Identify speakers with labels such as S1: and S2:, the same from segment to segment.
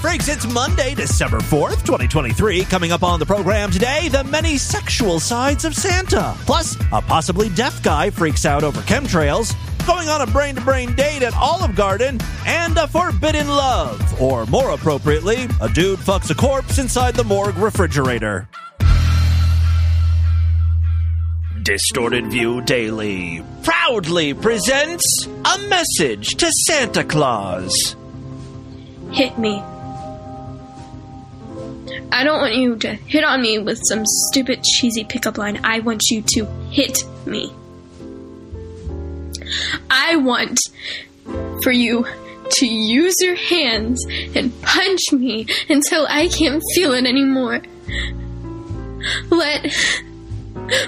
S1: freaks, it's Monday, December 4th, 2023. Coming up on the program today, the many sexual sides of Santa. Plus, a possibly deaf guy freaks out over chemtrails, going on a brain to brain date at Olive Garden, and a forbidden love. Or more appropriately, a dude fucks a corpse inside the morgue refrigerator. Distorted View Daily proudly presents a message to Santa Claus.
S2: hit me. I don't want you to hit on me with some stupid cheesy pickup line. I want you to hit me. I want for you to use your hands and punch me until I can't feel it anymore. Let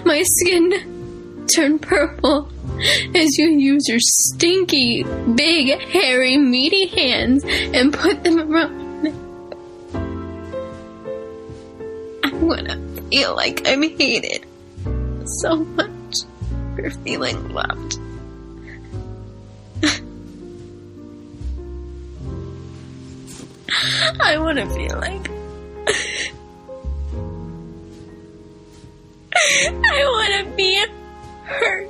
S2: my skin turn purple as you use your stinky, big, hairy, meaty hands and put them around me. I wanna feel like I'm hated so much for feeling loved. I wanna feel like I wanna be hurt.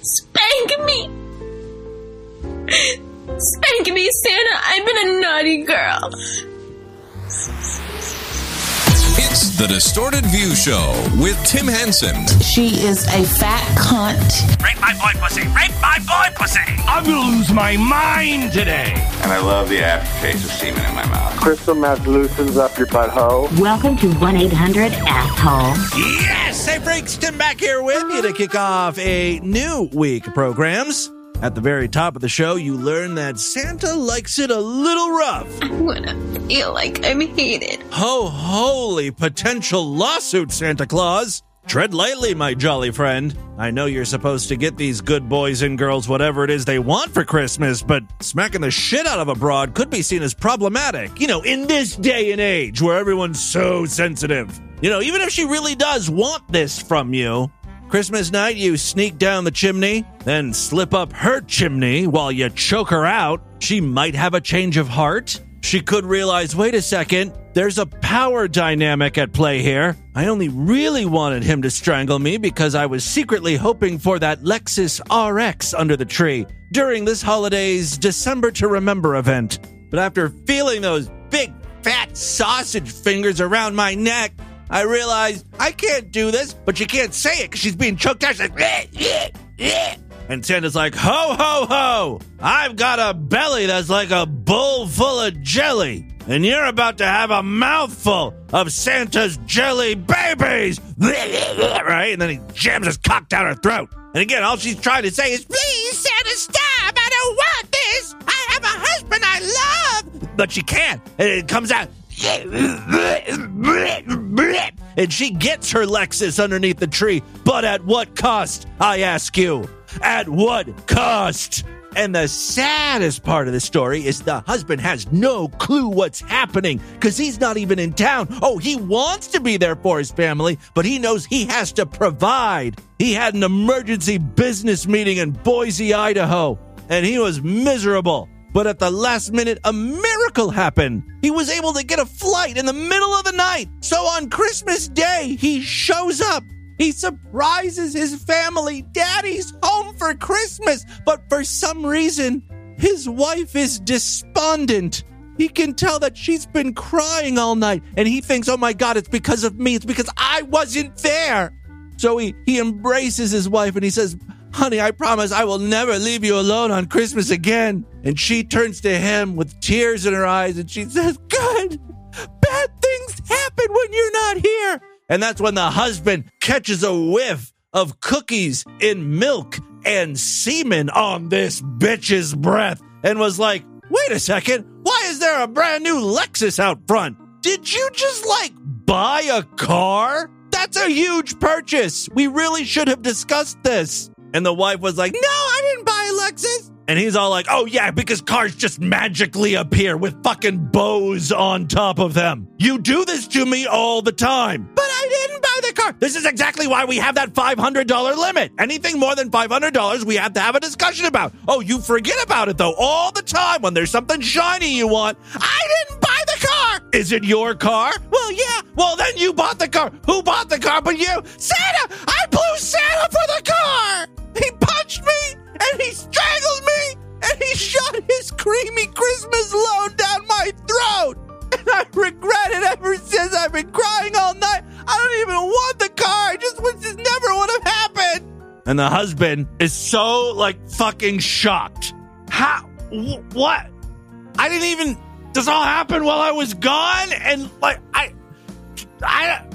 S2: Spank me! Spank me, Santa! I've been a naughty girl.
S3: It's the Distorted View Show with Tim Henson.
S4: She is a fat cunt.
S5: Rape my boy pussy! Rape my boy pussy! I'm gonna lose my mind today!
S6: and I love the aftertaste of semen in my mouth.
S7: Crystal meth loosens up your butthole.
S8: Welcome to 1 800 Asshole.
S1: Yes! Hey, freaks, Tim back here with you to kick off a new week of programs. At the very top of the show, you learn that Santa likes it a little rough.
S2: I wanna feel like I'm hated.
S1: Ho, holy potential lawsuit, Santa Claus! Tread lightly, my jolly friend. I know you're supposed to get these good boys and girls whatever it is they want for Christmas, but smacking the shit out of a broad could be seen as problematic. You know, in this day and age where everyone's so sensitive. You know, even if she really does want this from you, Christmas night, you sneak down the chimney, then slip up her chimney while you choke her out. She might have a change of heart. She could realize wait a second, there's a power dynamic at play here. I only really wanted him to strangle me because I was secretly hoping for that Lexus RX under the tree during this holiday's December to Remember event. But after feeling those big fat sausage fingers around my neck, I realized I can't do this, but she can't say it because she's being choked out. She's like, "Bleh, bleh, bleh." And Santa's like, ho, ho, ho! I've got a belly that's like a bowl full of jelly, and you're about to have a mouthful of Santa's jelly babies, Bleh, bleh, bleh," right? And then he jams his cock down her throat. And again, all she's trying to say is, please, Santa, stop! I don't want this! I have a husband I love! But she can't, and it comes out. And she gets her Lexus underneath the tree, but at what cost, I ask you? At what cost? And the saddest part of the story is the husband has no clue what's happening because he's not even in town. Oh, he wants to be there for his family, but he knows he has to provide. He had an emergency business meeting in Boise, Idaho, and he was miserable. But at the last minute, a miracle happened. He was able to get a flight in the middle of the night. So on Christmas Day, he shows up. He surprises his family. Daddy's home for Christmas. But for some reason, his wife is despondent. He can tell that she's been crying all night. And he thinks, oh my God, it's because of me. It's because I wasn't there. So he, he embraces his wife and he says, Honey, I promise I will never leave you alone on Christmas again. And she turns to him with tears in her eyes and she says, Good. Bad things happen when you're not here. And that's when the husband catches a whiff of cookies in milk and semen on this bitch's breath and was like, Wait a second. Why is there a brand new Lexus out front? Did you just like buy a car? That's a huge purchase. We really should have discussed this. And the wife was like, No, I didn't buy a Lexus. And he's all like, Oh, yeah, because cars just magically appear with fucking bows on top of them. You do this to me all the time. But I didn't buy the car. This is exactly why we have that $500 limit. Anything more than $500, we have to have a discussion about. Oh, you forget about it though all the time when there's something shiny you want. I didn't buy the car. Is it your car? Well, yeah. Well, then you bought the car. Who bought the car but you? Santa! I blew Santa for the car! He punched me and he strangled me and he shot his creamy Christmas load down my throat. And I regret it ever since. I've been crying all night. I don't even want the car. I just wish this never would have happened. And the husband is so like fucking shocked. How? Wh- what? I didn't even. This all happened while I was gone, and like I, I.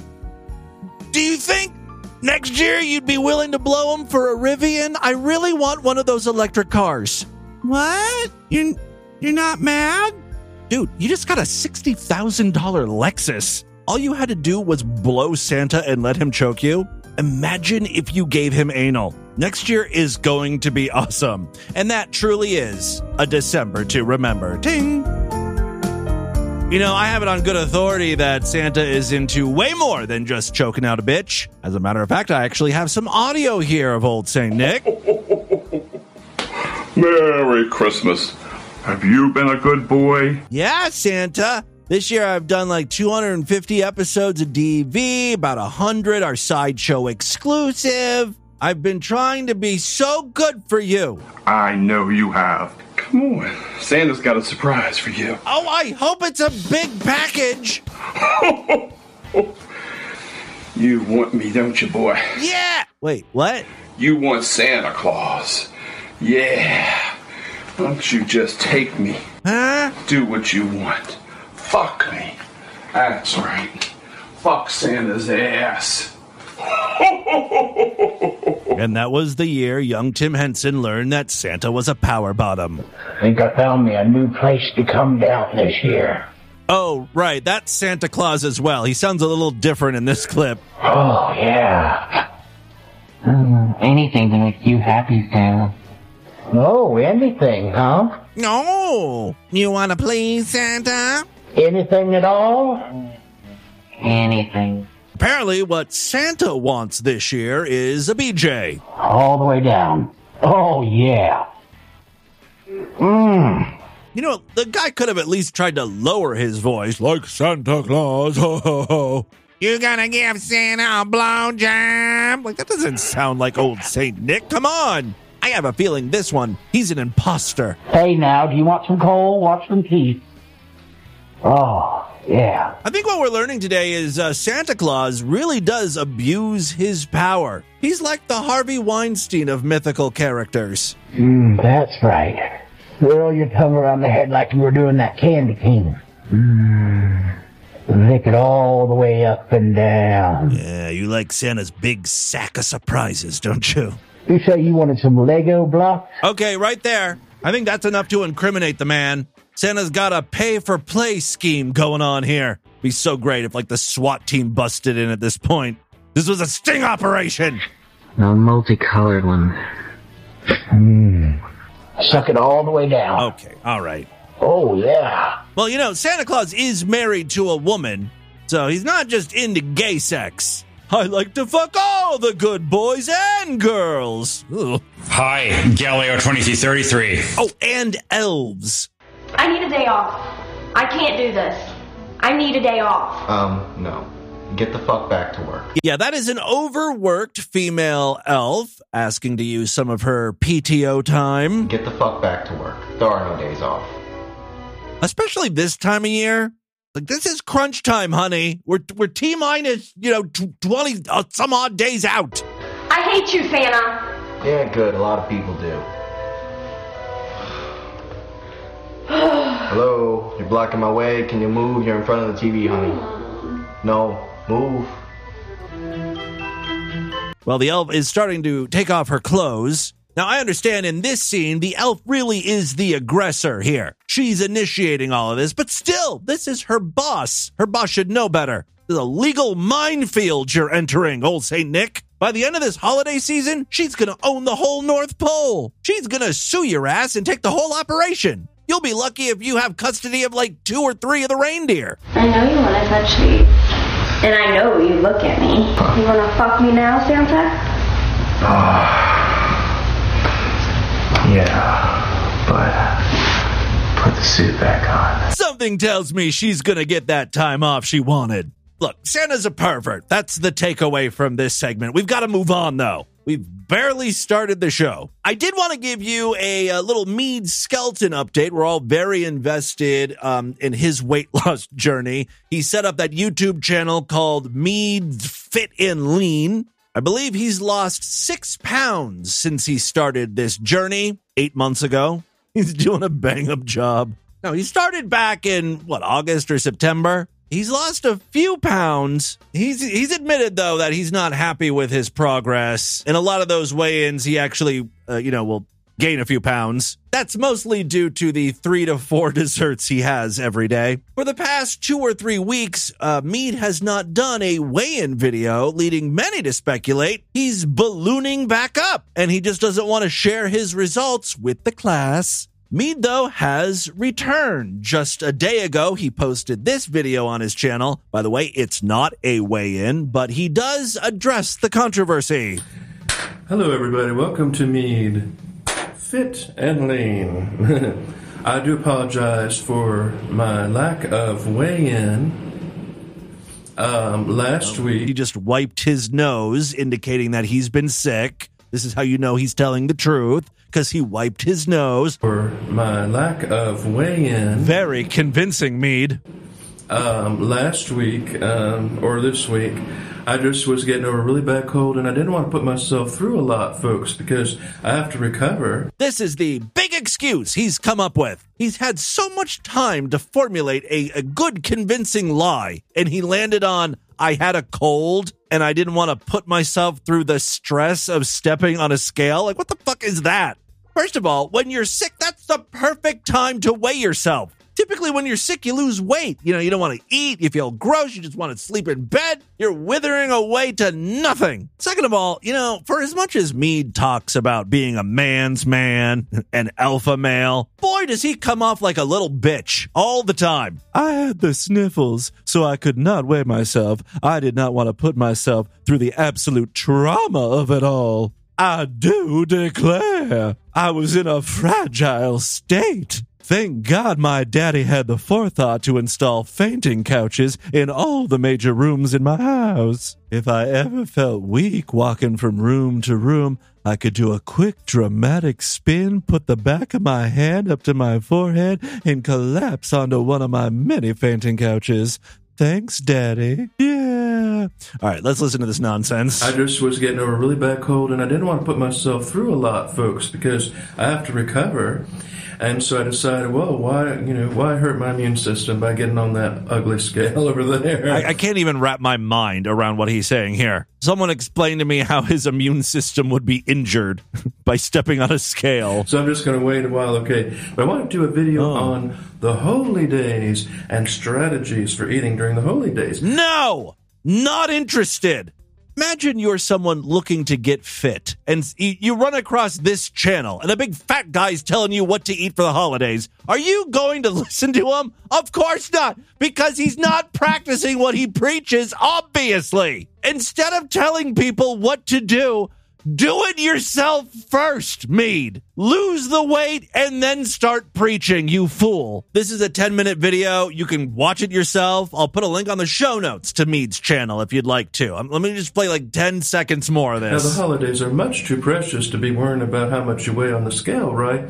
S1: Do you think next year you'd be willing to blow him for a Rivian? I really want one of those electric cars. What? You're you're not mad? Dude, you just got a $60,000 Lexus. All you had to do was blow Santa and let him choke you. Imagine if you gave him anal. Next year is going to be awesome. And that truly is a December to remember. Ting. You know, I have it on good authority that Santa is into way more than just choking out a bitch. As a matter of fact, I actually have some audio here of old St. Nick.
S9: Merry Christmas. Have you been a good boy?
S1: Yeah, Santa. This year I've done like 250 episodes of DV, about 100 are sideshow exclusive. I've been trying to be so good for you.
S9: I know you have.
S10: Come on. Santa's got a surprise for you.
S1: Oh, I hope it's a big package.
S10: You want me, don't you, boy?
S1: Yeah. Wait, what?
S10: You want Santa Claus. Yeah. Don't you just take me.
S1: Huh?
S10: Do what you want. Fuck me. That's right. Fuck Santa's ass.
S1: And that was the year young Tim Henson learned that Santa was a power bottom.
S11: I think I found me a new place to come down this year.
S1: Oh, right. That's Santa Claus as well. He sounds a little different in this clip.
S11: Oh, yeah.
S8: Um, anything to make you happy, Santa.
S11: Oh, anything, huh?
S1: No. You want to please Santa?
S11: Anything at all?
S8: Anything.
S1: Apparently, what Santa wants this year is a BJ.
S11: All the way down. Oh, yeah. Mmm.
S1: You know, the guy could have at least tried to lower his voice, like Santa Claus. Ho, ho, ho. You gonna give Santa a blowjob? Like, that doesn't sound like old Saint Nick. Come on. I have a feeling this one, he's an imposter.
S11: Hey, now, do you want some coal? Watch some teeth. Oh, yeah.
S1: I think what we're learning today is uh, Santa Claus really does abuse his power. He's like the Harvey Weinstein of mythical characters.
S11: Mm, that's right. Swirl your tongue around the head like you were doing that candy cane. Mmm. Lick it all the way up and down.
S1: Yeah, you like Santa's big sack of surprises, don't you?
S11: You say you wanted some Lego blocks?
S1: Okay, right there. I think that's enough to incriminate the man. Santa's got a pay for play scheme going on here. Be so great if like the SWAT team busted in at this point. This was a sting operation.
S8: No multicolored one.
S11: Mmm. Suck it all the way down.
S1: Okay, all right.
S11: Oh, yeah.
S1: Well, you know, Santa Claus is married to a woman, so he's not just into gay sex. I like to fuck all the good boys and girls. Ugh.
S12: Hi, Galileo 2333.
S1: Oh, and elves.
S13: I need a day off. I can't do this. I need a day off.
S14: Um, no. Get the fuck back to work.
S1: Yeah, that is an overworked female elf asking to use some of her PTO time.
S14: Get the fuck back to work. There are no days off.
S1: Especially this time of year. Like this is crunch time, honey. We're we're T minus, you know, twenty uh, some odd days out.
S13: I hate you, Santa.
S14: Yeah, good. A lot of people do. Hello, you're blocking my way. Can you move? You're in front of the TV, honey. No, move.
S1: Well, the elf is starting to take off her clothes. Now, I understand in this scene, the elf really is the aggressor here. She's initiating all of this, but still, this is her boss. Her boss should know better. A legal minefield you're entering, old St. Nick. By the end of this holiday season, she's gonna own the whole North Pole. She's gonna sue your ass and take the whole operation. You'll be lucky if you have custody of like two or three of the reindeer.
S2: I know you want to touch me.
S13: And I know you look at me. You wanna fuck me now, Santa? Ah.
S14: Yeah, but put the suit back on.
S1: Something tells me she's gonna get that time off she wanted. Look, Santa's a pervert. That's the takeaway from this segment. We've got to move on, though. We've barely started the show. I did want to give you a, a little Meade Skelton update. We're all very invested um, in his weight loss journey. He set up that YouTube channel called Meade Fit and Lean. I believe he's lost six pounds since he started this journey eight months ago. He's doing a bang up job. No, he started back in what, August or September? He's lost a few pounds. He's he's admitted though that he's not happy with his progress. In a lot of those weigh-ins, he actually, uh, you know, will gain a few pounds. That's mostly due to the three to four desserts he has every day. For the past two or three weeks, uh, Meade has not done a weigh-in video, leading many to speculate he's ballooning back up, and he just doesn't want to share his results with the class. Meade, though, has returned. Just a day ago, he posted this video on his channel. By the way, it's not a weigh in, but he does address the controversy.
S15: Hello, everybody. Welcome to Meade Fit and Lean. I do apologize for my lack of weigh in. Um, last week,
S1: He just wiped his nose, indicating that he's been sick. This is how you know he's telling the truth, because he wiped his nose.
S15: for my lack of weigh in,
S1: Very convincing, Meade.
S15: um, last week um, or this week, I just was getting over a really bad cold, and I didn't want to put myself through a lot, folks, because I have to recover.
S1: This is the big excuse he's come up with. He's had so much time to formulate a, a good, convincing lie, and he landed on I had a cold and I didn't want to put myself through the stress of stepping on a scale. Like, what the fuck is that? First of all, when you're sick, that's the perfect time to weigh yourself. Typically, when you're sick, you lose weight. You know, you don't want to eat, you feel gross, you just want to sleep in bed. You're withering away to nothing. Second of all, you know, for as much as Meade talks about being a man's man, an alpha male, boy, does he come off like a little bitch all the time. I had the sniffles, so I could not weigh myself. I did not want to put myself through the absolute trauma of it all. I do declare I was in a fragile state. Thank God my daddy had the forethought to install fainting couches in all the major rooms in my house. If I ever felt weak walking from room to room, I could do a quick dramatic spin, put the back of my hand up to my forehead, and collapse onto one of my many fainting couches. Thanks, Daddy. Yeah. All right, let's listen to this nonsense.
S15: I just was getting over a really bad cold, and I didn't want to put myself through a lot, folks, because I have to recover. And so I decided, well, why, you know, why hurt my immune system by getting on that ugly scale over there?
S1: I, I can't even wrap my mind around what he's saying here. Someone explain to me how his immune system would be injured by stepping on a scale.
S15: so I'm just going to wait a while, okay? But I want to do a video
S1: Oh.
S15: on the holy days and strategies for eating during the holy days.
S1: No, not interested. Imagine you're someone looking to get fit and you run across this channel and a big fat guy's telling you what to eat for the holidays. Are you going to listen to him? Of course not, because he's not practicing what he preaches, obviously. Instead of telling people what to do, do it yourself first, Meade. Lose the weight and then start preaching, you fool. This is a 10 minute video. You can watch it yourself. I'll put a link on the show notes to Meade's channel if you'd like to. Um, let me just play like 10 seconds more of this.
S15: Now, the holidays are much too precious to be worrying about how much you weigh on the scale, right?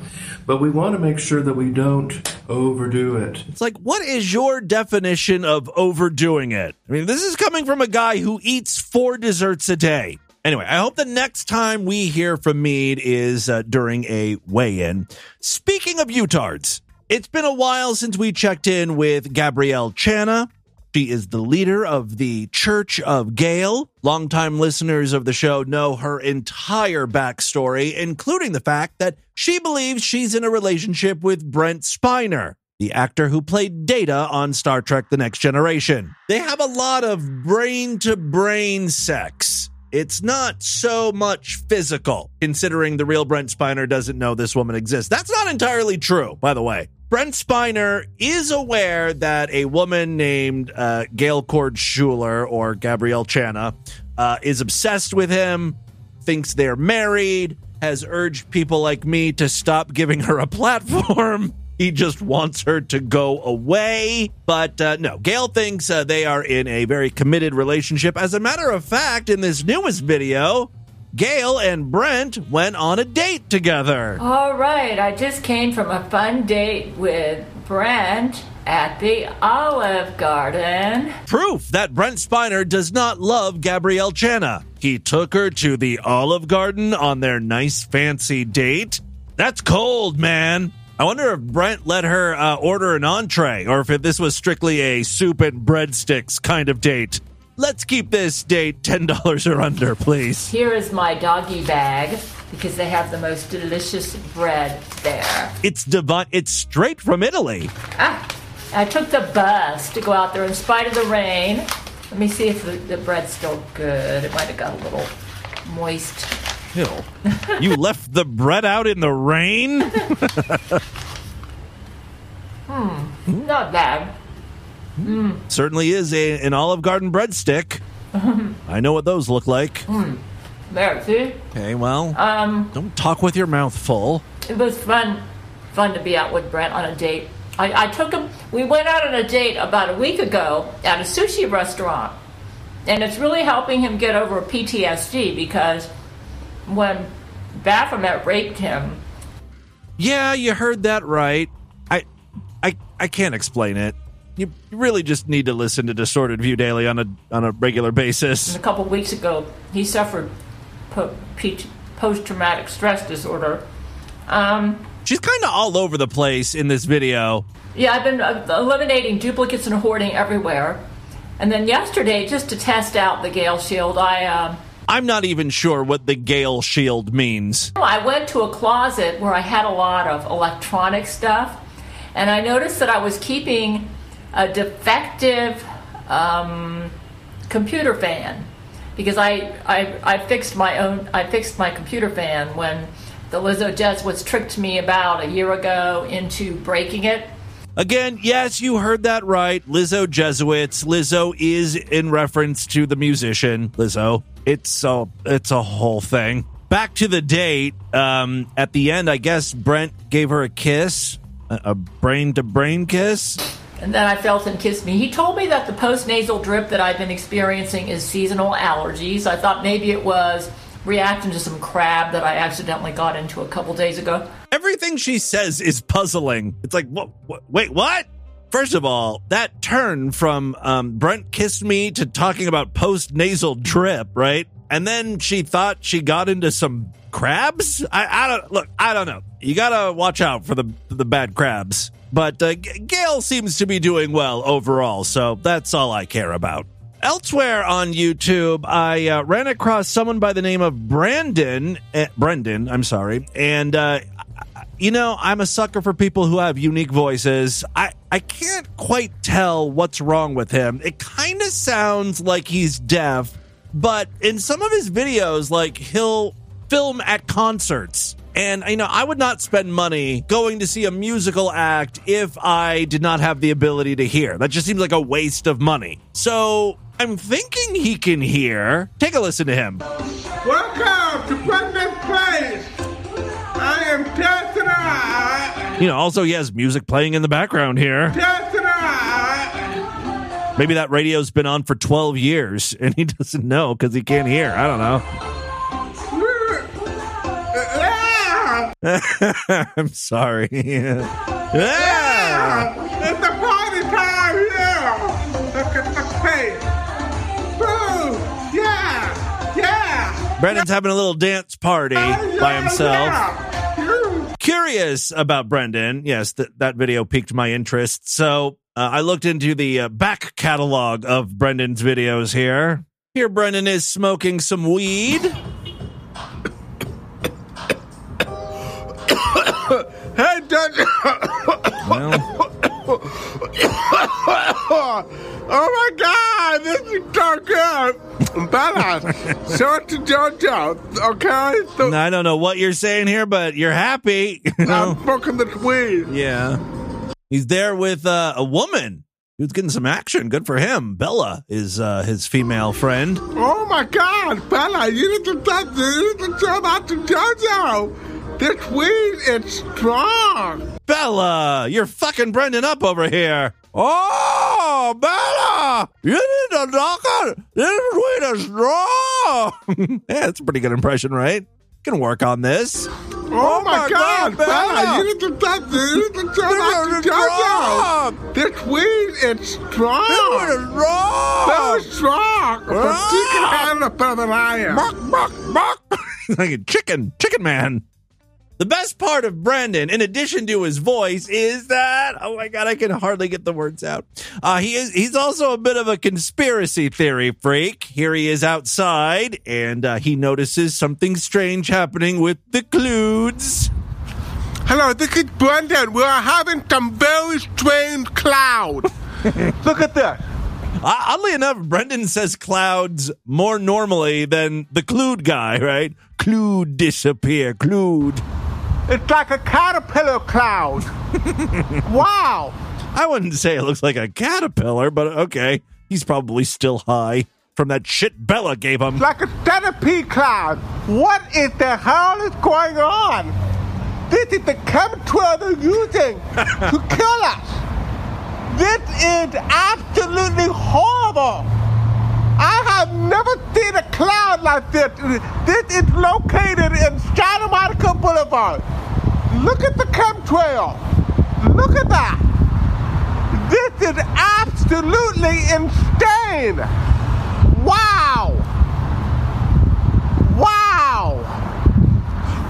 S15: But we want to make sure that we don't overdo it.
S1: It's like, what is your definition of overdoing it? I mean, this is coming from a guy who eats four desserts a day. Anyway, I hope the next time we hear from Meade is uh, during a weigh in. Speaking of Utards, it's been a while since we checked in with Gabrielle Chana. She is the leader of the Church of Gale. Longtime listeners of the show know her entire backstory, including the fact that she believes she's in a relationship with Brent Spiner, the actor who played Data on Star Trek The Next Generation. They have a lot of brain to brain sex. It's not so much physical, considering the real Brent Spiner doesn't know this woman exists. That's not entirely true, by the way. Brent Spiner is aware that a woman named uh, Gail Cord Schuler or Gabrielle Chana uh, is obsessed with him, thinks they're married, has urged people like me to stop giving her a platform. He just wants her to go away. But uh, no, Gail thinks uh, they are in a very committed relationship. As a matter of fact, in this newest video, Gail and Brent went on a date together.
S16: All right, I just came from a fun date with Brent at the Olive Garden.
S1: Proof that Brent Spiner does not love Gabrielle Chana. He took her to the Olive Garden on their nice fancy date. That's cold, man. I wonder if Brent let her uh, order an entree or if this was strictly a soup and breadsticks kind of date. Let's keep this date $10 or under, please.
S16: Here is my doggy bag because they have the most delicious bread there.
S1: It's divine. It's straight from Italy.
S16: Ah, I took the bus to go out there in spite of the rain. Let me see if the, the bread's still good. It might have got a little moist.
S1: Ew. you left the bread out in the rain?
S16: hmm, not bad. Mm.
S1: Certainly is a, an Olive Garden breadstick. I know what those look like.
S16: Mm. There, see?
S1: Okay, well,
S16: Um,
S1: don't talk with your mouth full.
S16: it was fun, fun to be out with Brent on a date. I, I took him. We went out on a date about a week ago at a sushi restaurant, and it's really helping him get over PTSD because when Baphomet raped him,
S1: Yeah, you heard that right. I, I, I can't explain it. You really just need to listen to Distorted View Daily on a on a regular basis.
S16: a couple weeks ago, he suffered po- post traumatic stress disorder. Um,
S1: She's kind of all over the place in this video.
S16: Yeah, I've been uh, eliminating duplicates and hoarding everywhere. And then yesterday, just to test out the Gale Shield, I uh,
S1: I'm not even sure what the Gale Shield means.
S16: I went to a closet where I had a lot of electronic stuff, and I noticed that I was keeping a defective um, computer fan because I, I I fixed my own I fixed my computer fan when the Lizzo Jets was tricked me about a year ago into breaking it.
S1: Again, yes, you heard that right. Lizzo Jesuits. Lizzo is in reference to the musician Lizzo. It's a it's a whole thing. Back to the date. Um, at the end, I guess Brent gave her a kiss, a, brain to brain kiss.
S16: And then I felt him kiss me. He told me that the post nasal drip that I've been experiencing is seasonal allergies. I thought maybe it was reacting to some crab that I accidentally got into a couple days ago.
S1: Everything she says is puzzling. It's like, what? wait, what? First of all, that turn from um, Brent kissed me to talking about post nasal drip, right? And then she thought she got into some crabs. I, I don't look. I don't know. You gotta watch out for the the bad crabs. But uh, G- Gail seems to be doing well overall, so that's all I care about. Elsewhere on YouTube, I uh, ran across someone by the name of Brandon, eh, Brendan, I'm sorry, and uh, you know, I'm a sucker for people who have unique voices. I, I can't quite tell what's wrong with him. It kind of sounds like he's deaf, but in some of his videos, like he'll film at concerts. And, you know, I would not spend money going to see a musical act if I did not have the ability to hear. That just seems like a waste of money. So I'm thinking he can hear. Take a listen to him.
S17: Welcome to Brendan's Place. I am out.
S1: You know, also, he has music playing in the background here. Maybe that radio's been on for 12 years and he doesn't know because he can't hear. I don't know. I'm sorry. yeah.
S17: It's the party time here. Look at the face. Boo. Yeah. Yeah.
S1: Brendan's having a little dance party oh, by himself. Curious about Brendan. Yes, th- that video piqued my interest. So uh, I looked into the uh, back catalog of Brendan's videos here. Here, Brendan is smoking some weed.
S17: Hey, Dad.
S1: Well,
S17: oh my God! This is so good. Bella, show it to JoJo, okay? So
S1: I don't know what you're saying here, but you're happy. You know?
S17: I'm smoking the weed.
S1: Yeah. He's there with uh, a woman who's getting some action. Good for him. Bella is uh, his female friend.
S17: Oh my God, Bella, you need to you need to tell that to JoJo. This weed is strong.
S1: Bella, you're fucking Brendan up over here. Oh, Bella, you need to knock on this weed is strong. yeah, that's a pretty good impression, right? Can work on this.
S17: Oh, my, God, Bella, you need to tell, you need to to JoJo. This weed is strong.
S1: This weed is strong.
S17: Very strong. But
S1: Ah.
S17: she can handle it better than I am.
S1: Buck, buck, buck. like a chicken, chicken man. The best part of Brandon, in addition to his voice, is that oh my god, I can hardly get the words out. Uh, he is he's also a bit of a conspiracy theory freak. Here he is outside, and uh, he notices something strange happening with the Cludes.
S17: Hello, this is Brendan. We are having some very strange clouds. Look at this.
S1: Uh, oddly enough, Brendan says clouds more normally than the Clude guy, right? Clude disappear, Clude.
S17: It's like a caterpillar cloud. wow.
S1: I wouldn't say it looks like a caterpillar, but okay. He's probably still high from that shit Bella gave him.
S17: Like a centipede cloud. What is the hell is going on? This is the chemtrail they're using to kill us. This is absolutely horrible. I have never seen a cloud like this. This is located in Santa Monica Boulevard. Look at the chemtrail. Look at that. This is absolutely insane. Wow. Wow.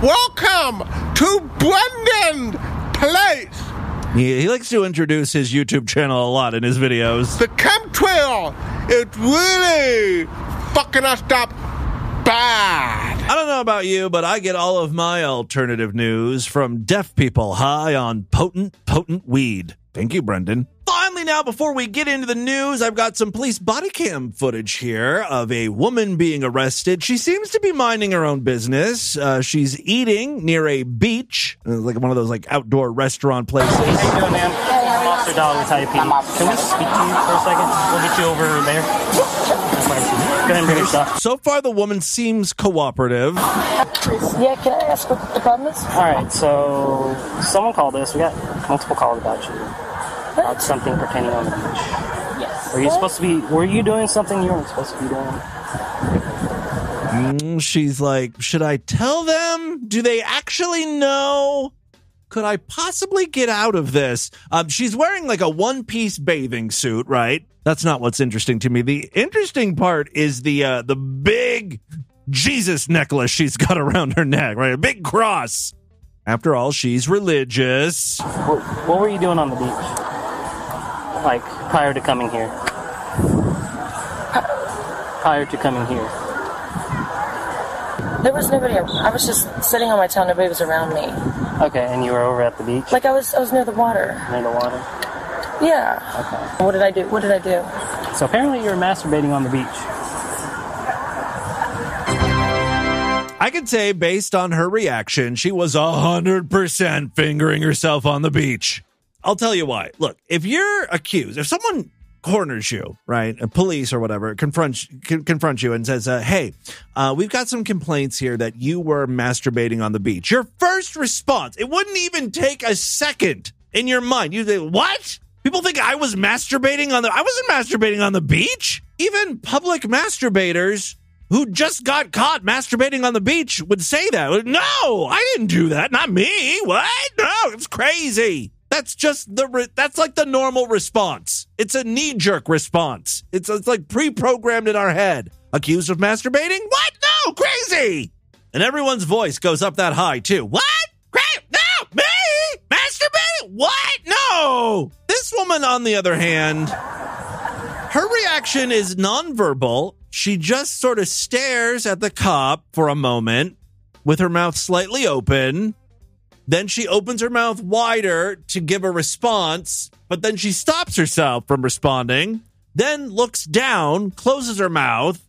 S17: Welcome to Brendan Place.
S1: He, he likes to introduce his YouTube channel a lot in his videos.
S17: The chemtrail is really fucking us up bad.
S1: I don't know about you, but I get all of my alternative news from deaf people high on potent, potent weed. Thank you, Brendan. Finally, now, before we get into the news, I've got some police body cam footage here of a woman being arrested. She seems to be minding her own business. Uh, she's eating near a beach, uh, like one of those like outdoor restaurant places.
S18: How you doing, ma'am? Officer Dolly, Type P. Can we speak to you for a second? We'll get you over there. Go ahead and bring your stuff.
S1: So far, the woman seems cooperative.
S18: Yeah, can I ask what the problem is? All right, so someone called us. We got multiple calls about you. About something pertaining on the beach. Yes. Were you supposed to be? Were you doing something you weren't supposed to be doing?
S1: Mm, she's like, should I tell them? Do they actually know? Could I possibly get out of this? Um, she's wearing like a one piece bathing suit, right? That's not what's interesting to me. The interesting part is the uh, the big Jesus necklace she's got around her neck, right? A big cross. After all, she's religious.
S18: What, what were you doing on the beach? Like prior to coming here? Prior to coming here.
S19: There was nobody. I was just sitting on my tail. Nobody was around me.
S18: Okay, and you were over at the beach
S19: Like I was, I was near the water.
S18: near the water.
S19: Yeah.
S18: Okay.
S19: What did I do? What did I do?
S18: So apparently you were masturbating on the beach.
S1: I can say, based on her reaction, she was 100% fingering herself on the beach. I'll tell you why. Look, if you're accused, if someone corners you, right, a police or whatever, confronts con- you and says, uh, "Hey, uh, we've got some complaints here that you were masturbating on the beach." Your first response, it wouldn't even take a second in your mind. You think, "What? People think I was masturbating on the I wasn't masturbating on the beach." Even public masturbators who just got caught masturbating on the beach would say that. No, I didn't do that. Not me. What? No, it's crazy. That's just the re- that's like the normal response. It's a knee jerk response. It's it's like pre-programmed in our head. Accused of masturbating? What? No, crazy. And everyone's voice goes up that high too. What? Great? No, me masturbating? What? No. This woman, on the other hand, her reaction is nonverbal. She just sort of stares at the cop for a moment with her mouth slightly open. Then she opens her mouth wider to give a response, but then she stops herself from responding. then looks down, closes her mouth,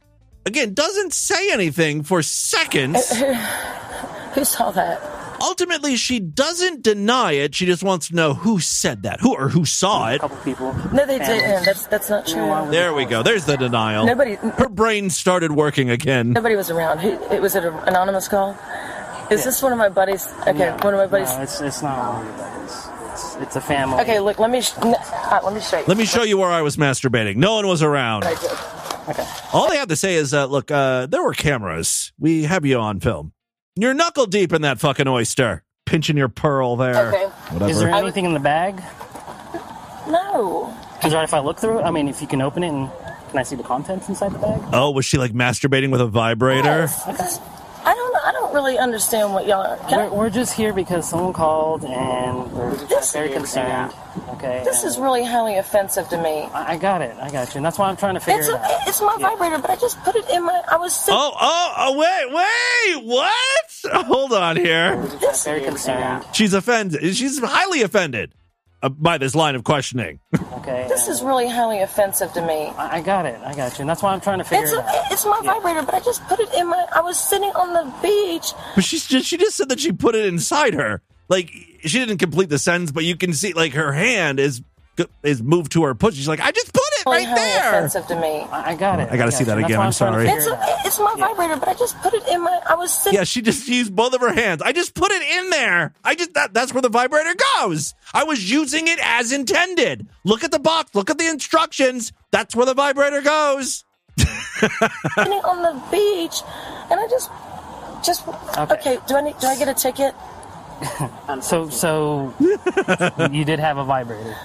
S1: again, doesn't say anything for seconds.
S19: Who saw that?
S1: Ultimately, she doesn't deny it. She just wants to know who said that, who or who saw it.
S18: A couple people.
S19: No, they didn't. That's that's not true.
S1: There we go. There's the denial.
S19: Nobody-
S1: Her brain started working again.
S19: Nobody was around. Who? It was an anonymous call? Is this one of my buddies? Okay, one of my buddies.
S18: No, it's, it's not one of your buddies. It's, it's a family.
S19: Okay, look. Let me sh- n- uh, let me show you.
S1: Let me show you where I was masturbating. No one was around.
S19: I did. Okay.
S1: All they have to say is, uh, look, uh, there were cameras. We have you on film. You're knuckle deep in that fucking oyster, pinching your pearl there.
S19: Okay.
S1: Whatever.
S18: Is there anything in the bag?
S19: No.
S18: Is it right if I look through it? I mean, if you can open it and can I see the contents inside the bag?
S1: oh, was she like masturbating with a vibrator?
S19: Yes. I don't. I don't really understand what y'all are.
S18: We're, we're just here because someone called and we're very concerned. Okay.
S19: this is really highly offensive to me.
S18: I I got it. I got you. And that's why I'm trying to figure
S19: It's
S18: it
S19: a,
S18: out.
S19: it's my vibrator, but I just put it in my. I was sitting.
S1: Oh, oh, oh, wait, wait, what? Hold on here.
S18: very concerned.
S1: She's offended. She's highly offended Uh, by this line of questioning.
S18: Okay.
S19: This is really highly offensive to me.
S18: I I got it. I got you. And that's why I'm trying to figure
S19: It's
S18: it
S19: a,
S18: out.
S19: it's my vibrator, but I just put it in my. I was sitting on the beach.
S1: But she's just, she just said that she put it inside her. Like she didn't complete the sentence, but you can see like her hand is is moved to her pussy. She's like, I just put it right
S19: highly
S1: there.
S19: offensive to me.
S18: I I got it.
S1: I gotta see that again.
S18: That's why
S1: I'm sorry.
S19: It's
S18: figure it out.
S19: a, it's my vibrator, but I just put it in my. I was sitting.
S1: Yeah, she just used both of her hands. I just put it in there. I just that that's where the vibrator goes. I was using it as intended. Look at the box. Look at the instructions. That's where the vibrator goes.
S19: sitting on the beach, and I just, just okay. do I need? Do I get a ticket?
S18: So, so you did have a vibrator.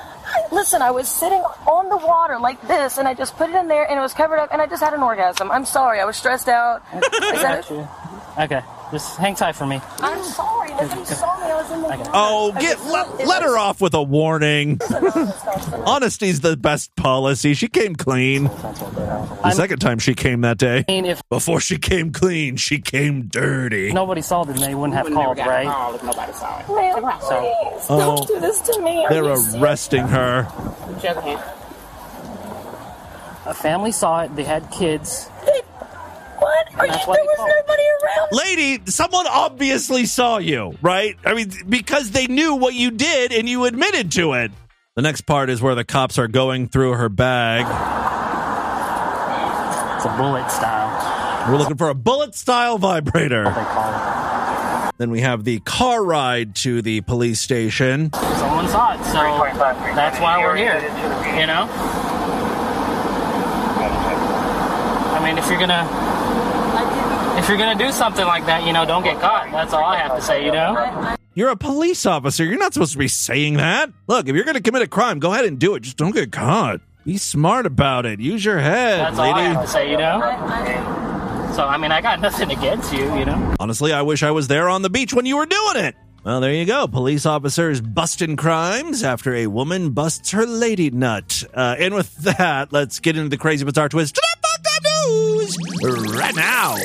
S19: Listen, I was sitting on the water like this, and I just put it in there, and it was covered up, and I just had an orgasm. I'm sorry, I was stressed out. Is that
S18: Got you. Okay. Just hang tight for me.
S19: I'm sorry. Like, you saw me. I was in the.
S1: Oh, get let, let her off with a warning. Honesty's the best policy. She came clean. The second time she came that day.
S18: if
S1: Before she came clean, she came dirty.
S18: nobody saw it, then they wouldn't have called, right?
S19: Man, please
S1: Oh,
S19: don't do this to me. Are
S1: They're
S19: you serious?
S1: arresting her.
S18: A family saw it. They had kids.
S19: What? Are you, there was
S18: called.
S19: nobody around.
S1: Lady, someone obviously saw you, right? I mean, because they knew what you did and you admitted to it. The next part is where the cops are going through her bag.
S18: It's a bullet style.
S1: We're looking for a bullet style vibrator.
S18: They call it.
S1: Then we have the car ride to the police station.
S18: Someone saw it, so that's why we're here. You know. I mean, if you're gonna, if you're gonna do something like that, you know, don't get caught. That's all I have to say. You know.
S1: You're a police officer. You're not supposed to be saying that. Look, if you're to commit a crime, go ahead and do it. Just don't get caught. Be smart about it. Use your head,
S18: That's all I have to say. You know. So I mean, I got nothing against you. You know.
S1: Honestly, I wish I was there on the beach when you were doing it. Well, there you go. Police officers busting crimes after a woman busts her lady nut. Uh, and with that, let's get into the crazy bizarre twist to the fuck news right now.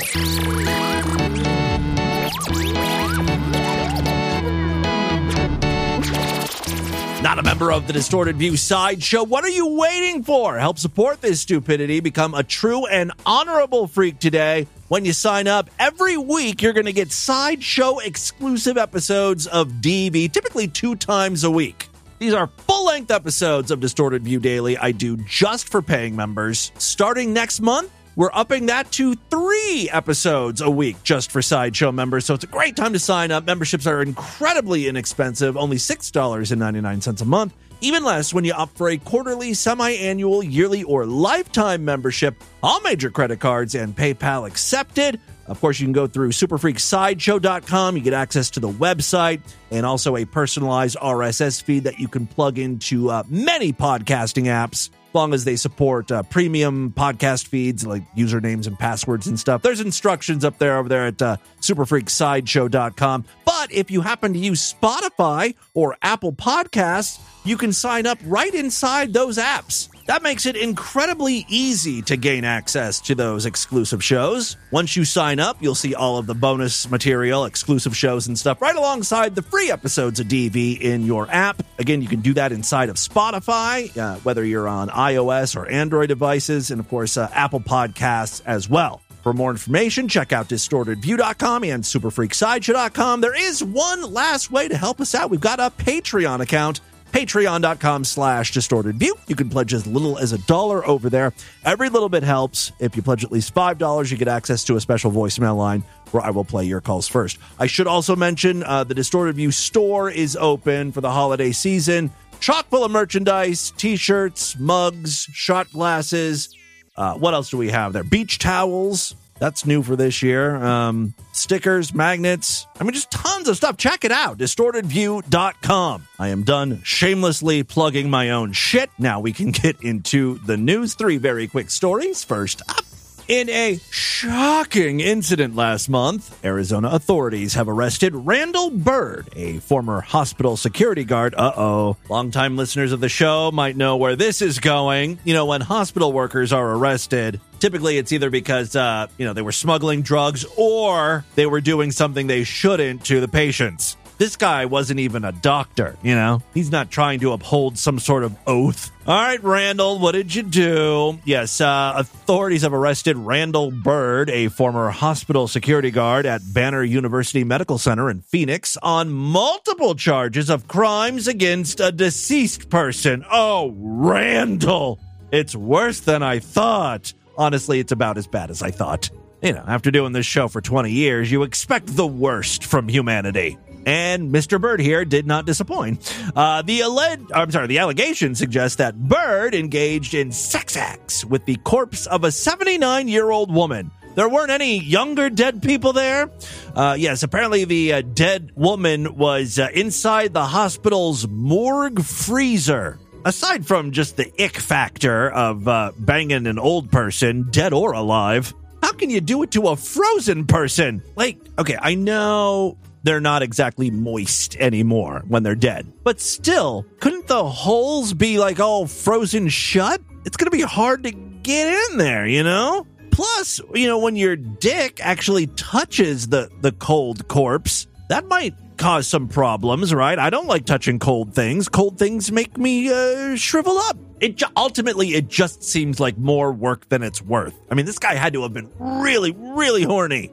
S1: Not a member of the Distorted View Sideshow. What are you waiting for? Help support this stupidity. Become a true and honorable freak today. When you sign up, every week you're going to get Sideshow exclusive episodes of DV, typically two times a week. These are full length episodes of Distorted View Daily I do just for paying members. Starting next month, we're upping that to three episodes a week just for Sideshow members. So it's a great time to sign up. Memberships are incredibly inexpensive, only $6.99 a month. Even less when you opt for a quarterly, semi annual, yearly, or lifetime membership. All major credit cards and PayPal accepted. Of course, you can go through superfreaksideshow.com. You get access to the website and also a personalized RSS feed that you can plug into uh, many podcasting apps. Long as they support uh, premium podcast feeds like usernames and passwords and stuff. There's instructions up there over there at uh, superfreaksideshow.com. But if you happen to use Spotify or Apple Podcasts, you can sign up right inside those apps. That makes it incredibly easy to gain access to those exclusive shows. Once you sign up, you'll see all of the bonus material, exclusive shows, and stuff right alongside the free episodes of DV in your app. Again, you can do that inside of Spotify, uh, whether you're on iOS or Android devices, and of course, uh, Apple Podcasts as well. For more information, check out distortedview.com and superfreaksideshow.com. There is one last way to help us out. We've got a Patreon account patreon.com slash distorted view. You can pledge as little as a dollar over there. Every little bit helps. If you pledge at least five dollars you get access to a special voicemail line where i will play your calls first. I should also mention uh, the distorted view store is open for the holiday season. Chock full of merchandise t-shirts mugs shot glasses. Uh, what else do we have there? Beach towels that's new for this year. Um, stickers, magnets. I mean, just tons of stuff. Check it out. DistortedView.com. I am done shamelessly plugging my own shit. Now we can get into the news. Three very quick stories. First up. In a shocking incident last month, Arizona authorities have arrested Randall Bird, a former hospital security guard. Uh oh. Longtime listeners of the show might know where this is going. You know, when hospital workers are arrested, typically it's either because, uh, you know, they were smuggling drugs or they were doing something they shouldn't to the patients. This guy wasn't even a doctor, you know? He's not trying to uphold some sort of oath. All right, Randall, what did you do? Yes, uh, authorities have arrested Randall Bird, a former hospital security guard at Banner University Medical Center in Phoenix, on multiple charges of crimes against a deceased person. Oh, Randall! It's worse than I thought. Honestly, it's about as bad as I thought. You know, after doing this show for 20 years, you expect the worst from humanity. And Mr. Bird here did not disappoint. Uh, the alleged, I'm sorry, the allegation suggests that Bird engaged in sex acts with the corpse of a 79 year old woman. There weren't any younger dead people there. Uh, yes, apparently the uh, dead woman was uh, inside the hospital's morgue freezer. Aside from just the ick factor of uh, banging an old person, dead or alive, how can you do it to a frozen person? Like, okay, I know they're not exactly moist anymore when they're dead. But still, couldn't the holes be like all frozen shut? It's going to be hard to get in there, you know? Plus, you know, when your dick actually touches the, the cold corpse, that might cause some problems, right? I don't like touching cold things. Cold things make me uh, shrivel up. It ju- ultimately it just seems like more work than it's worth. I mean, this guy had to have been really, really horny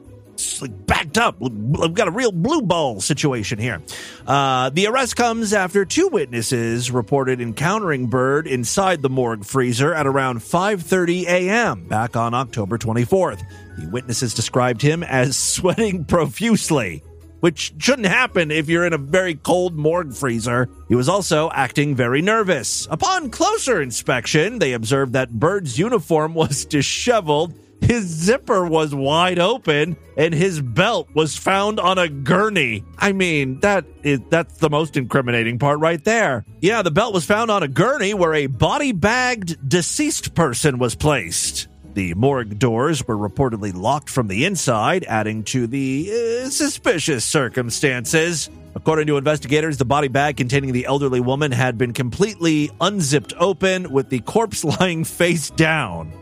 S1: like backed up. We've got a real blue ball situation here. Uh, the arrest comes after two witnesses reported encountering Bird inside the morgue freezer at around 5:30 a.m. back on October 24th. The witnesses described him as sweating profusely. Which shouldn't happen if you're in a very cold morgue freezer. He was also acting very nervous. Upon closer inspection, they observed that Bird's uniform was disheveled his zipper was wide open and his belt was found on a gurney. I mean, that is that's the most incriminating part right there. Yeah, the belt was found on a gurney where a body bagged deceased person was placed. The morgue doors were reportedly locked from the inside, adding to the uh, suspicious circumstances. According to investigators, the body bag containing the elderly woman had been completely unzipped open with the corpse lying face down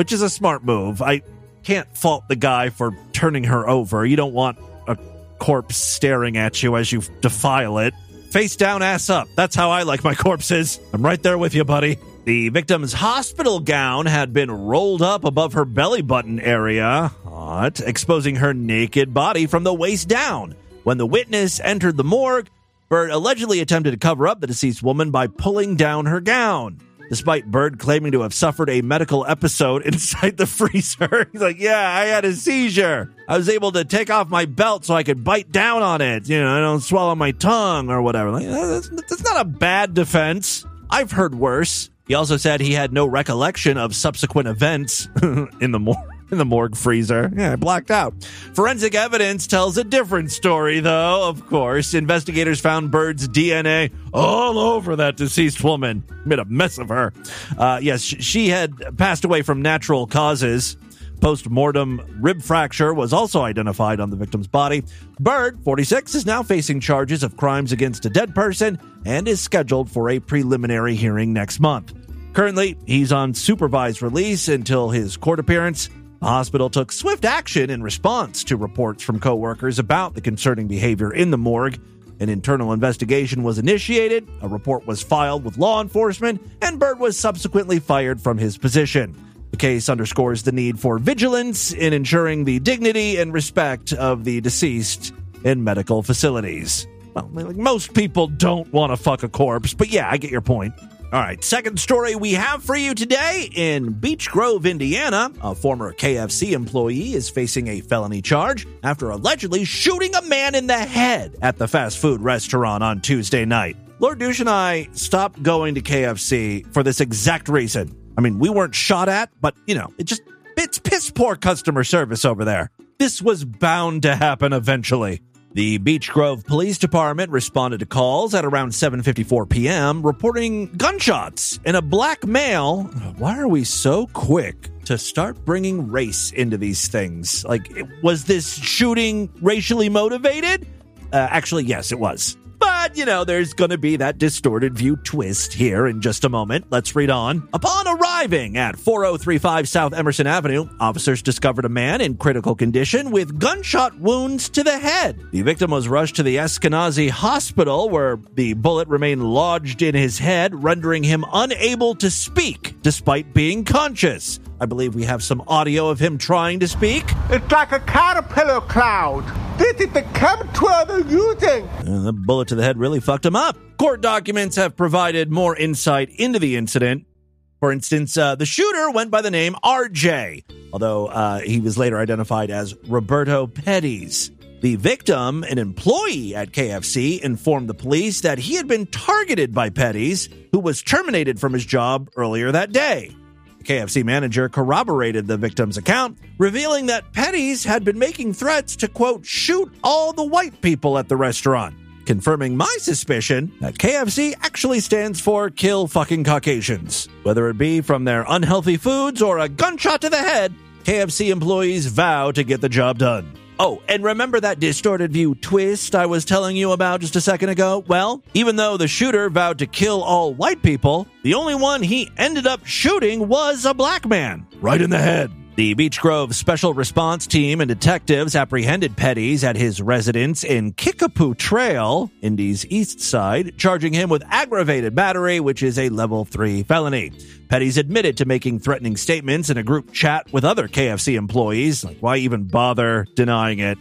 S1: which is a smart move. I can't fault the guy for turning her over. You don't want a corpse staring at you as you defile it. Face down, ass up. That's how I like my corpses. I'm right there with you, buddy. The victim's hospital gown had been rolled up above her belly button area, hot, exposing her naked body from the waist down. When the witness entered the morgue, Bird allegedly attempted to cover up the deceased woman by pulling down her gown despite Bird claiming to have suffered a medical episode inside the freezer. He's like, Yeah, I had a seizure. I was able to take off my belt so I could bite down on it. You know, I don't swallow my tongue or whatever. Like, that's, that's not a bad defense. I've heard worse. He also said he had no recollection of subsequent events in the morning in the morgue freezer. Yeah, I blacked out. Forensic evidence tells a different story, though, of course. Investigators found Bird's DNA all over that deceased woman. Made a mess of her. Uh, yes, she had passed away from natural causes. Post mortem rib fracture was also identified on the victim's body. Bird, 46, is now facing charges of crimes against a dead person and is scheduled for a preliminary hearing next month. Currently, he's on supervised release until his court appearance. The hospital took swift action in response to reports from coworkers about the concerning behavior in the morgue. An internal investigation was initiated, a report was filed with law enforcement, and Bird was subsequently fired from his position. The case underscores the need for vigilance in ensuring the dignity and respect of the deceased in medical facilities. Well, like most people don't want to fuck a corpse, but yeah, I get your point. All right, second story we have for you today in Beech Grove, Indiana. A former KFC employee is facing a felony charge after allegedly shooting a man in the head at the fast food restaurant on Tuesday night. Lord Douche and I stopped going to KFC for this exact reason. I mean, we weren't shot at, but you know, it just it's piss poor customer service over there. This was bound to happen eventually. The Beech Grove Police Department responded to calls at around 7:54 p.m. reporting gunshots and a black male. Why are we so quick to start bringing race into these things? Like was this shooting racially motivated? Uh, actually, yes, it was. But, you know, there's going to be that distorted view twist here in just a moment. Let's read on. Upon arriving at 4035 South Emerson Avenue, officers discovered a man in critical condition with gunshot wounds to the head. The victim was rushed to the Eskenazi Hospital, where the bullet remained lodged in his head, rendering him unable to speak despite being conscious. I believe we have some audio of him trying to speak.
S17: It's like a caterpillar cloud. This is the chemtrail they're using.
S1: And the bullet to the head really fucked him up. Court documents have provided more insight into the incident. For instance, uh, the shooter went by the name RJ, although uh, he was later identified as Roberto Pettis. The victim, an employee at KFC, informed the police that he had been targeted by Pettis, who was terminated from his job earlier that day. KFC manager corroborated the victim's account, revealing that Pettis had been making threats to, quote, shoot all the white people at the restaurant, confirming my suspicion that KFC actually stands for kill fucking Caucasians. Whether it be from their unhealthy foods or a gunshot to the head, KFC employees vow to get the job done. Oh, and remember that distorted view twist I was telling you about just a second ago? Well, even though the shooter vowed to kill all white people, the only one he ended up shooting was a black man, right in the head. The Beech Grove Special Response Team and detectives apprehended Pettis at his residence in Kickapoo Trail, Indy's east side, charging him with aggravated battery, which is a level 3 felony. Pettis admitted to making threatening statements in a group chat with other KFC employees. Like, why even bother denying it?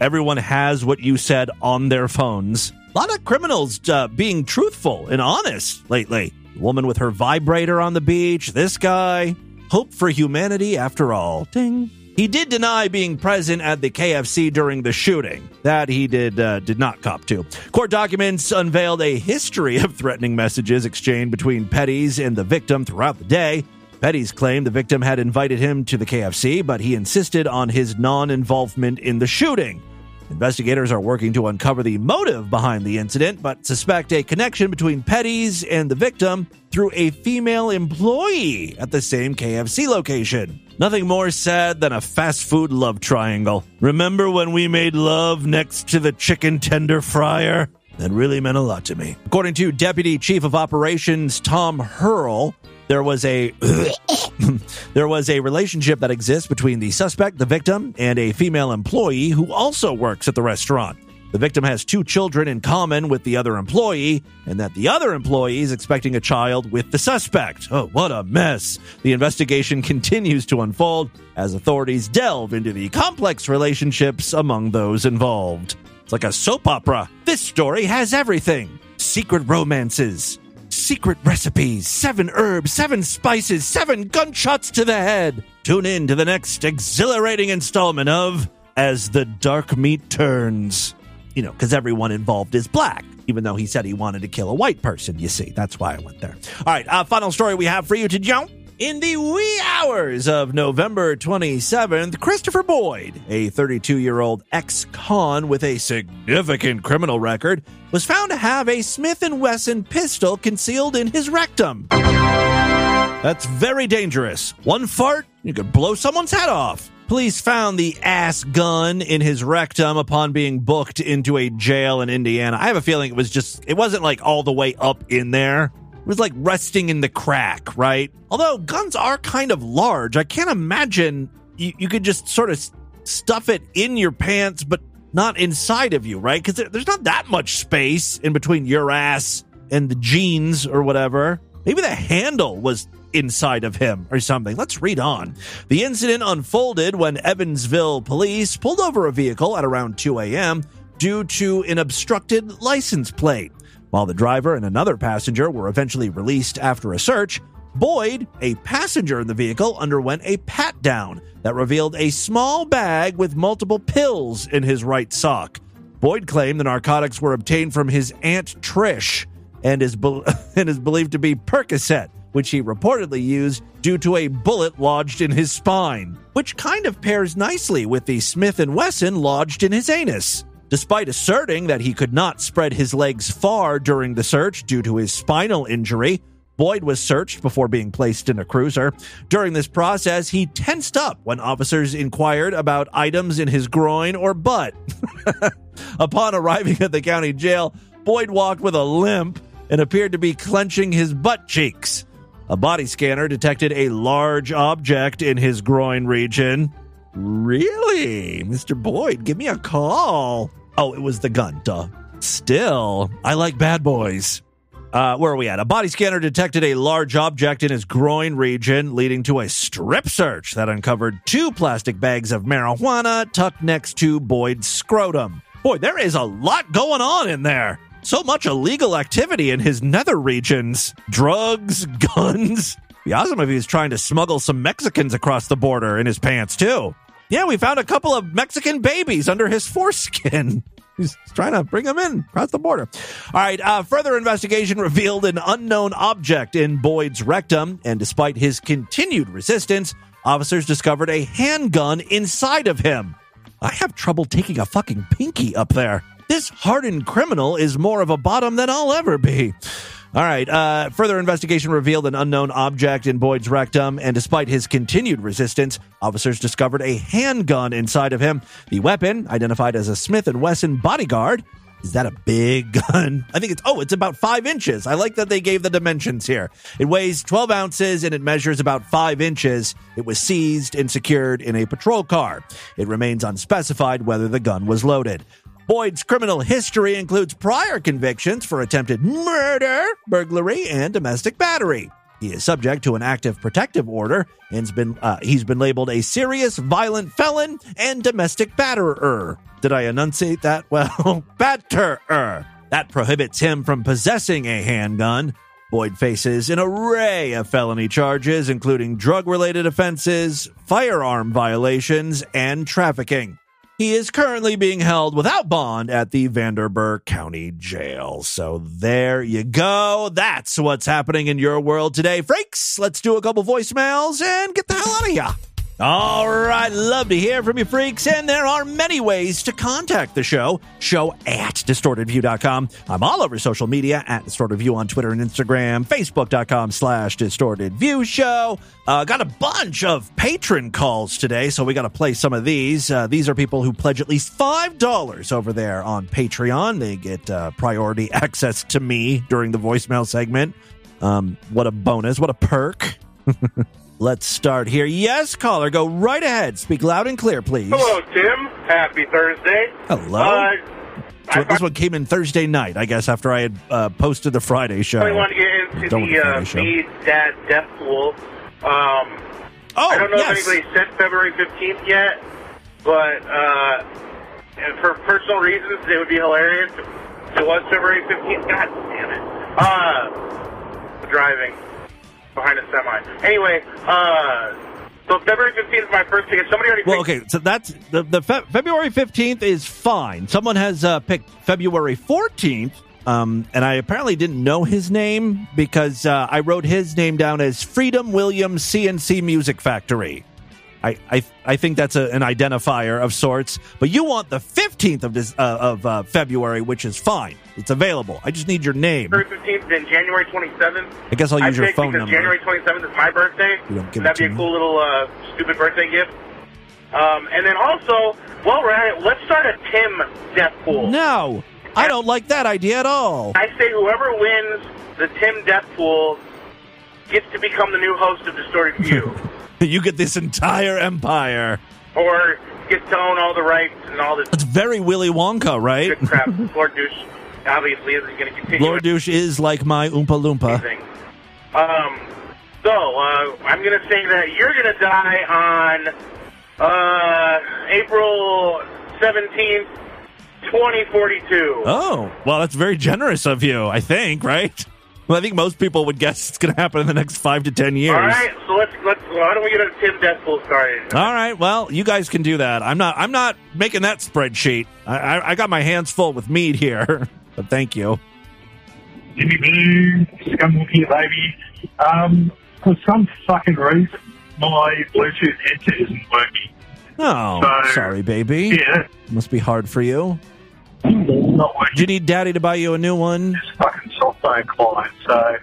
S1: Everyone has what you said on their phones. A lot of criminals uh, being truthful and honest lately. The woman with her vibrator on the beach, this guy. Hope for humanity after all. Ding. He did deny being present at the KFC during the shooting. That he did uh, did not cop to. Court documents unveiled a history of threatening messages exchanged between Pettis and the victim throughout the day. Pettis claimed the victim had invited him to the KFC, but he insisted on his non-involvement in the shooting. Investigators are working to uncover the motive behind the incident, but suspect a connection between Pettis and the victim through a female employee at the same KFC location. Nothing more sad than a fast food love triangle. Remember when we made love next to the chicken tender fryer? That really meant a lot to me. According to Deputy Chief of Operations Tom Hurl, there was a there was a relationship that exists between the suspect, the victim, and a female employee who also works at the restaurant. The victim has two children in common with the other employee, and that the other employee is expecting a child with the suspect. Oh, what a mess. The investigation continues to unfold as authorities delve into the complex relationships among those involved. It's like a soap opera. This story has everything secret romances, secret recipes, seven herbs, seven spices, seven gunshots to the head. Tune in to the next exhilarating installment of As the Dark Meat Turns. You know, because everyone involved is black, even though he said he wanted to kill a white person, you see. That's why I went there. All right, uh, final story we have for you to jump. In the wee hours of November 27th, Christopher Boyd, a 32 year old ex con with a significant criminal record, was found to have a Smith & Wesson pistol concealed in his rectum. That's very dangerous. One fart, you could blow someone's head off. Police found the ass gun in his rectum upon being booked into a jail in Indiana. I have a feeling it was just, it wasn't like all the way up in there. It was like resting in the crack, right? Although guns are kind of large, I can't imagine you, you could just sort of stuff it in your pants, but not inside of you, right? Because there's not that much space in between your ass and the jeans or whatever. Maybe the handle was inside of him or something. Let's read on. The incident unfolded when Evansville police pulled over a vehicle at around 2 a.m. due to an obstructed license plate. While the driver and another passenger were eventually released after a search, Boyd, a passenger in the vehicle, underwent a pat down that revealed a small bag with multiple pills in his right sock. Boyd claimed the narcotics were obtained from his aunt Trish and is, be- and is believed to be Percocet, which he reportedly used due to a bullet lodged in his spine, which kind of pairs nicely with the Smith & Wesson lodged in his anus. Despite asserting that he could not spread his legs far during the search due to his spinal injury, Boyd was searched before being placed in a cruiser. During this process, he tensed up when officers inquired about items in his groin or butt. Upon arriving at the county jail, Boyd walked with a limp and appeared to be clenching his butt cheeks. A body scanner detected a large object in his groin region. Really? Mr. Boyd, give me a call. Oh, it was the gun, duh. Still, I like bad boys. Uh, where are we at? A body scanner detected a large object in his groin region, leading to a strip search that uncovered two plastic bags of marijuana tucked next to Boyd's scrotum. Boy, there is a lot going on in there. So much illegal activity in his nether regions drugs, guns. Be awesome if he was trying to smuggle some Mexicans across the border in his pants, too. Yeah, we found a couple of Mexican babies under his foreskin. He's trying to bring them in across the border. All right. Uh, further investigation revealed an unknown object in Boyd's rectum, and despite his continued resistance, officers discovered a handgun inside of him. I have trouble taking a fucking pinky up there. This hardened criminal is more of a bottom than I'll ever be. All right. Uh, further investigation revealed an unknown object in Boyd's rectum, and despite his continued resistance, officers discovered a handgun inside of him. The weapon, identified as a Smith and Wesson bodyguard, is that a big gun? I think it's, oh, it's about five inches. I like that they gave the dimensions here. It weighs 12 ounces and it measures about five inches. It was seized and secured in a patrol car. It remains unspecified whether the gun was loaded. Boyd's criminal history includes prior convictions for attempted murder, burglary, and domestic battery. He is subject to an active protective order and's been uh, he's been labeled a serious violent felon and domestic batterer. Did I enunciate that well? batterer. That prohibits him from possessing a handgun. Boyd faces an array of felony charges, including drug related offenses, firearm violations, and trafficking. He is currently being held without bond at the Vanderburgh County Jail. So there you go. That's what's happening in your world today, freaks. Let's do a couple voicemails and get the hell out of here. All right, love to hear from you, freaks. And there are many ways to contact the show. Show at distortedview.com. I'm all over social media at Distorted View on Twitter and Instagram, Facebook.com slash Distorted View Show. Uh, got a bunch of patron calls today, so we got to play some of these. Uh, these are people who pledge at least $5 over there on Patreon. They get uh, priority access to me during the voicemail segment. Um, what a bonus. What a perk. Let's start here. Yes, caller, go right ahead. Speak loud and clear, please.
S20: Hello, Tim. Happy Thursday.
S1: Hello.
S20: Uh,
S1: So this one came in Thursday night, I guess, after I had uh, posted the Friday show.
S20: I want to get into the uh, Dad Death Pool. Um,
S1: oh,
S20: I don't know
S1: yes.
S20: if anybody said February 15th yet, but uh, for personal reasons, it would be hilarious if it was February 15th. God damn it. Uh, driving behind a semi. Anyway, uh, so February 15th is my first ticket. Somebody already
S1: Well, okay, so that's the, the Fe- February 15th is fine. Someone has uh, picked February 14th, um, and I apparently didn't know his name because uh, I wrote his name down as Freedom Williams C+C Music Factory. I, I, I think that's a, an identifier of sorts, but you want the 15th of this, uh, of uh, February, which is fine. It's available. I just need your name.
S20: February 15th, then January 27th.
S1: I guess I'll use your
S20: picked
S1: phone number.
S20: January 27th is my birthday.
S1: You don't give
S20: That'd
S1: it
S20: be a
S1: me.
S20: cool little uh, stupid birthday gift. Um, and then also, while we're at it, let's start a Tim death pool.
S1: No, I don't like that idea at all.
S20: I say whoever wins the Tim Death Pool gets to become the new host of Distorted View,
S1: you get this entire empire.
S20: or gets to own all the rights and all this
S1: It's very Willy Wonka, right?
S20: good crap. Lord Douche obviously isn't going to continue.
S1: Lord Douche is like my Oompa Loompa.
S20: Um, so uh, I'm going to say that you're going to die on uh, April 17th, 2042.
S1: Oh, well, that's very generous of you, I think, right? Well, I think most people would guess it's going to happen in the next five to ten years.
S20: All right, so let's let's. Why don't we get a Tim Deathpool started?
S1: All right, well, you guys can do that. I'm not. I'm not making that spreadsheet. I, I, I got my hands full with meat here, but thank you.
S21: Jimmy Boo, Scum here, baby. Um, for some fucking reason, my Bluetooth headset isn't working.
S1: Oh,
S21: So-
S1: sorry, baby.
S21: Yeah.
S1: must be hard for you.
S21: It's not working.
S1: Do you need Daddy to buy you a new one?
S21: It's fucking softphone client, so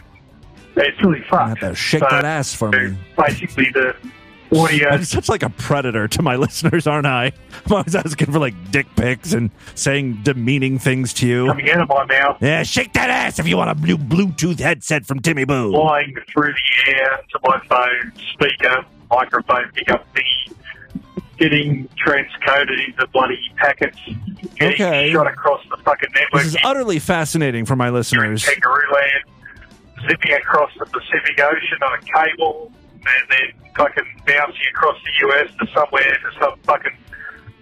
S21: it's really fucked.
S1: Have to shake
S21: So,
S1: that ass for me.
S21: Basically, the audio.
S1: I'm such like a predator to my listeners, aren't I? I'm always asking for like dick pics and saying demeaning things to you.
S21: coming out of my mouth,
S1: Yeah, shake that ass if you want a new Bluetooth headset from Timmy Boo.
S21: flying through the air to my phone speaker, microphone pickup thingy, getting transcoded into bloody packets, getting
S1: Okay.
S21: shot across the fucking network.
S1: This is utterly fascinating for my listeners.
S21: kangaroo land, zipping across the Pacific Ocean on a cable, and then fucking bouncing across the US to somewhere to some fucking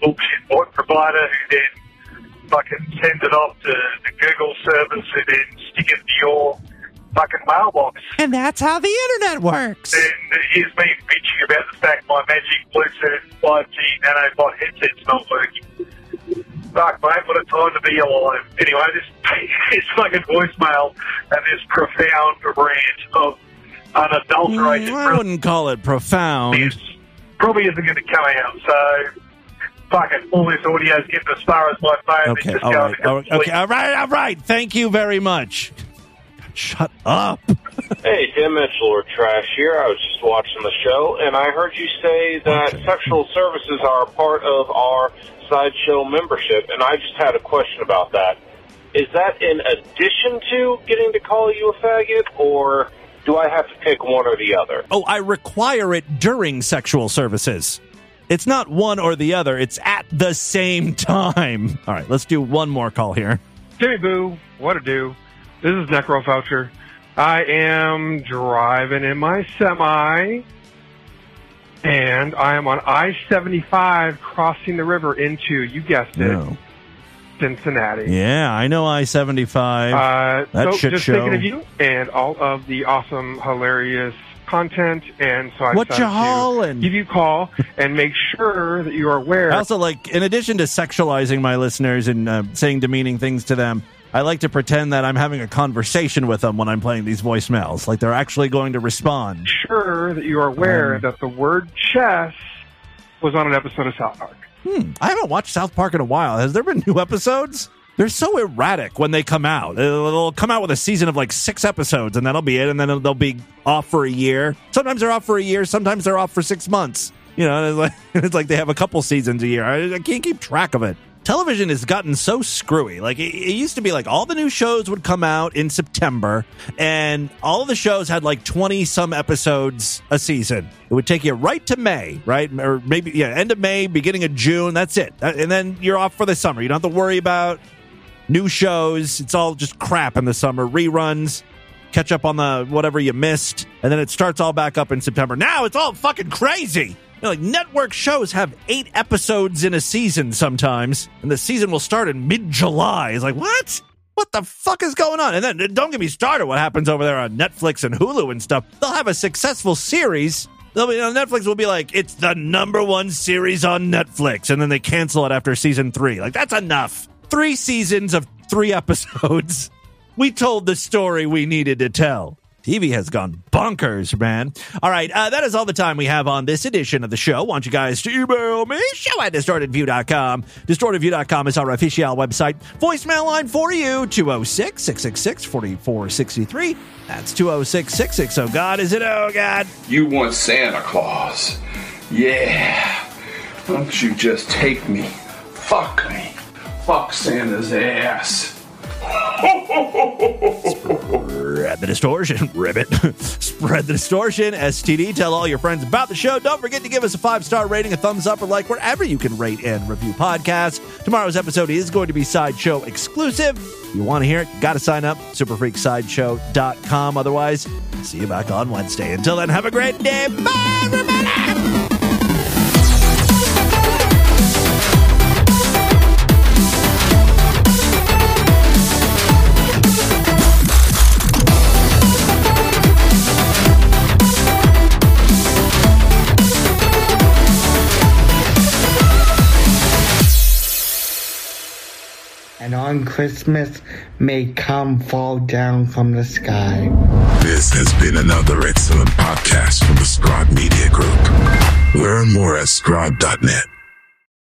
S21: bullshit provider who then fucking sends it off to the Google service who then stick it to your fucking mailbox.
S1: And that's how the internet works.
S21: And here's me bitching about the fact my magic Bluetooth 5G nanobot headset's not working. Fuck, mate, what a time to be alive. Anyway, this, this fucking voicemail and this profound rant of unadulterated
S1: Mm, I wouldn't call it profound.
S21: probably isn't going to come out. So, fuck it. All this audio's getting as far as my phone.
S1: Okay,
S21: It's just
S1: all
S21: going
S1: right, all right, okay, all right, all right. Thank you very much. Shut up.
S22: Hey, Tim Mitchell or Trash here. I was just watching the show, and I heard you say that sexual services are a part of our sideshow membership, and I just had a question about that. Is that in addition to getting to call you a faggot, or do I have to pick one or the other?
S1: Oh, I require it during sexual services. It's not one or the other, it's at the same time. All right, let's do one more call here.
S23: Jimmy Boo, what to do? This is Necro Voucher. I am driving in my semi, and I am on I 75 crossing the river into, you guessed it,
S1: No.
S23: Cincinnati.
S1: Yeah, I know I 75.
S23: Uh,
S1: that
S23: so
S1: shit
S23: just
S1: show.
S23: thinking of you and all of the awesome, hilarious content, and so I
S1: What you hauling?
S23: to give you a call and make sure that you are aware.
S1: I also like, in addition to sexualizing my listeners and uh, saying demeaning things to them, I like to pretend that I'm having a conversation with them when I'm playing these voicemails. Like they're actually going to respond.
S23: sure that you are aware
S1: Um,
S23: that the word chess was on an episode of South Park.
S1: Hmm, I haven't watched South Park in a while. Has there been new episodes? They're so erratic when they come out. They'll come out with a season of like six episodes, and that'll be it. And then they'll be off for a year. Sometimes they're off for a year. Sometimes they're off for six months. You know, it's like, it's like they have a couple seasons a year. I, I can't keep track of it. Television has gotten so screwy. Like it, it used to be, like all the new shows would come out in September, and all of the shows had like twenty some episodes a season. It would take you right to May, right, or maybe yeah, end of May, beginning of June. That's it, and then you're off for the summer. You don't have to worry about new shows. It's all just crap in the summer. Reruns, catch up on the whatever you missed, and then it starts all back up in September. Now it's all fucking crazy. Know, like network shows have eight episodes in a season sometimes, and the season will start in mid July. It's like what? What the fuck is going on? And then uh, don't get me started. What happens over there on Netflix and Hulu and stuff? They'll have a successful series. They'll be, Netflix will be like, it's the number one series on Netflix, and then they cancel it after season three. Like that's enough. Three seasons of three episodes. We told the story we needed to tell. TV has gone bonkers, man. All right, uh, that is all the time we have on this edition of the show. Want you guys to email me, show at distortedview.com. Distortedview.com is our official website. Voicemail line for you, 206 666 4463. That's 206 660. Oh, God, is it? Oh, God.
S10: You want Santa Claus. Yeah. Don't you just take me. Fuck me. Fuck Santa's ass.
S1: Spread the distortion, ribbit. Spread the distortion, STD. Tell all your friends about the show. Don't forget to give us a five star rating, a thumbs up, or like wherever you can rate and review podcasts. Tomorrow's episode is going to be Sideshow exclusive. If you want to hear it, got to sign up. Superfreaksideshow.com. Otherwise, see you back on Wednesday. Until then, have a great day. Bye, everybody.
S24: And on Christmas, may come fall down from the sky.
S25: This has been another excellent podcast from the Scribe Media Group. Learn more at scribe.net.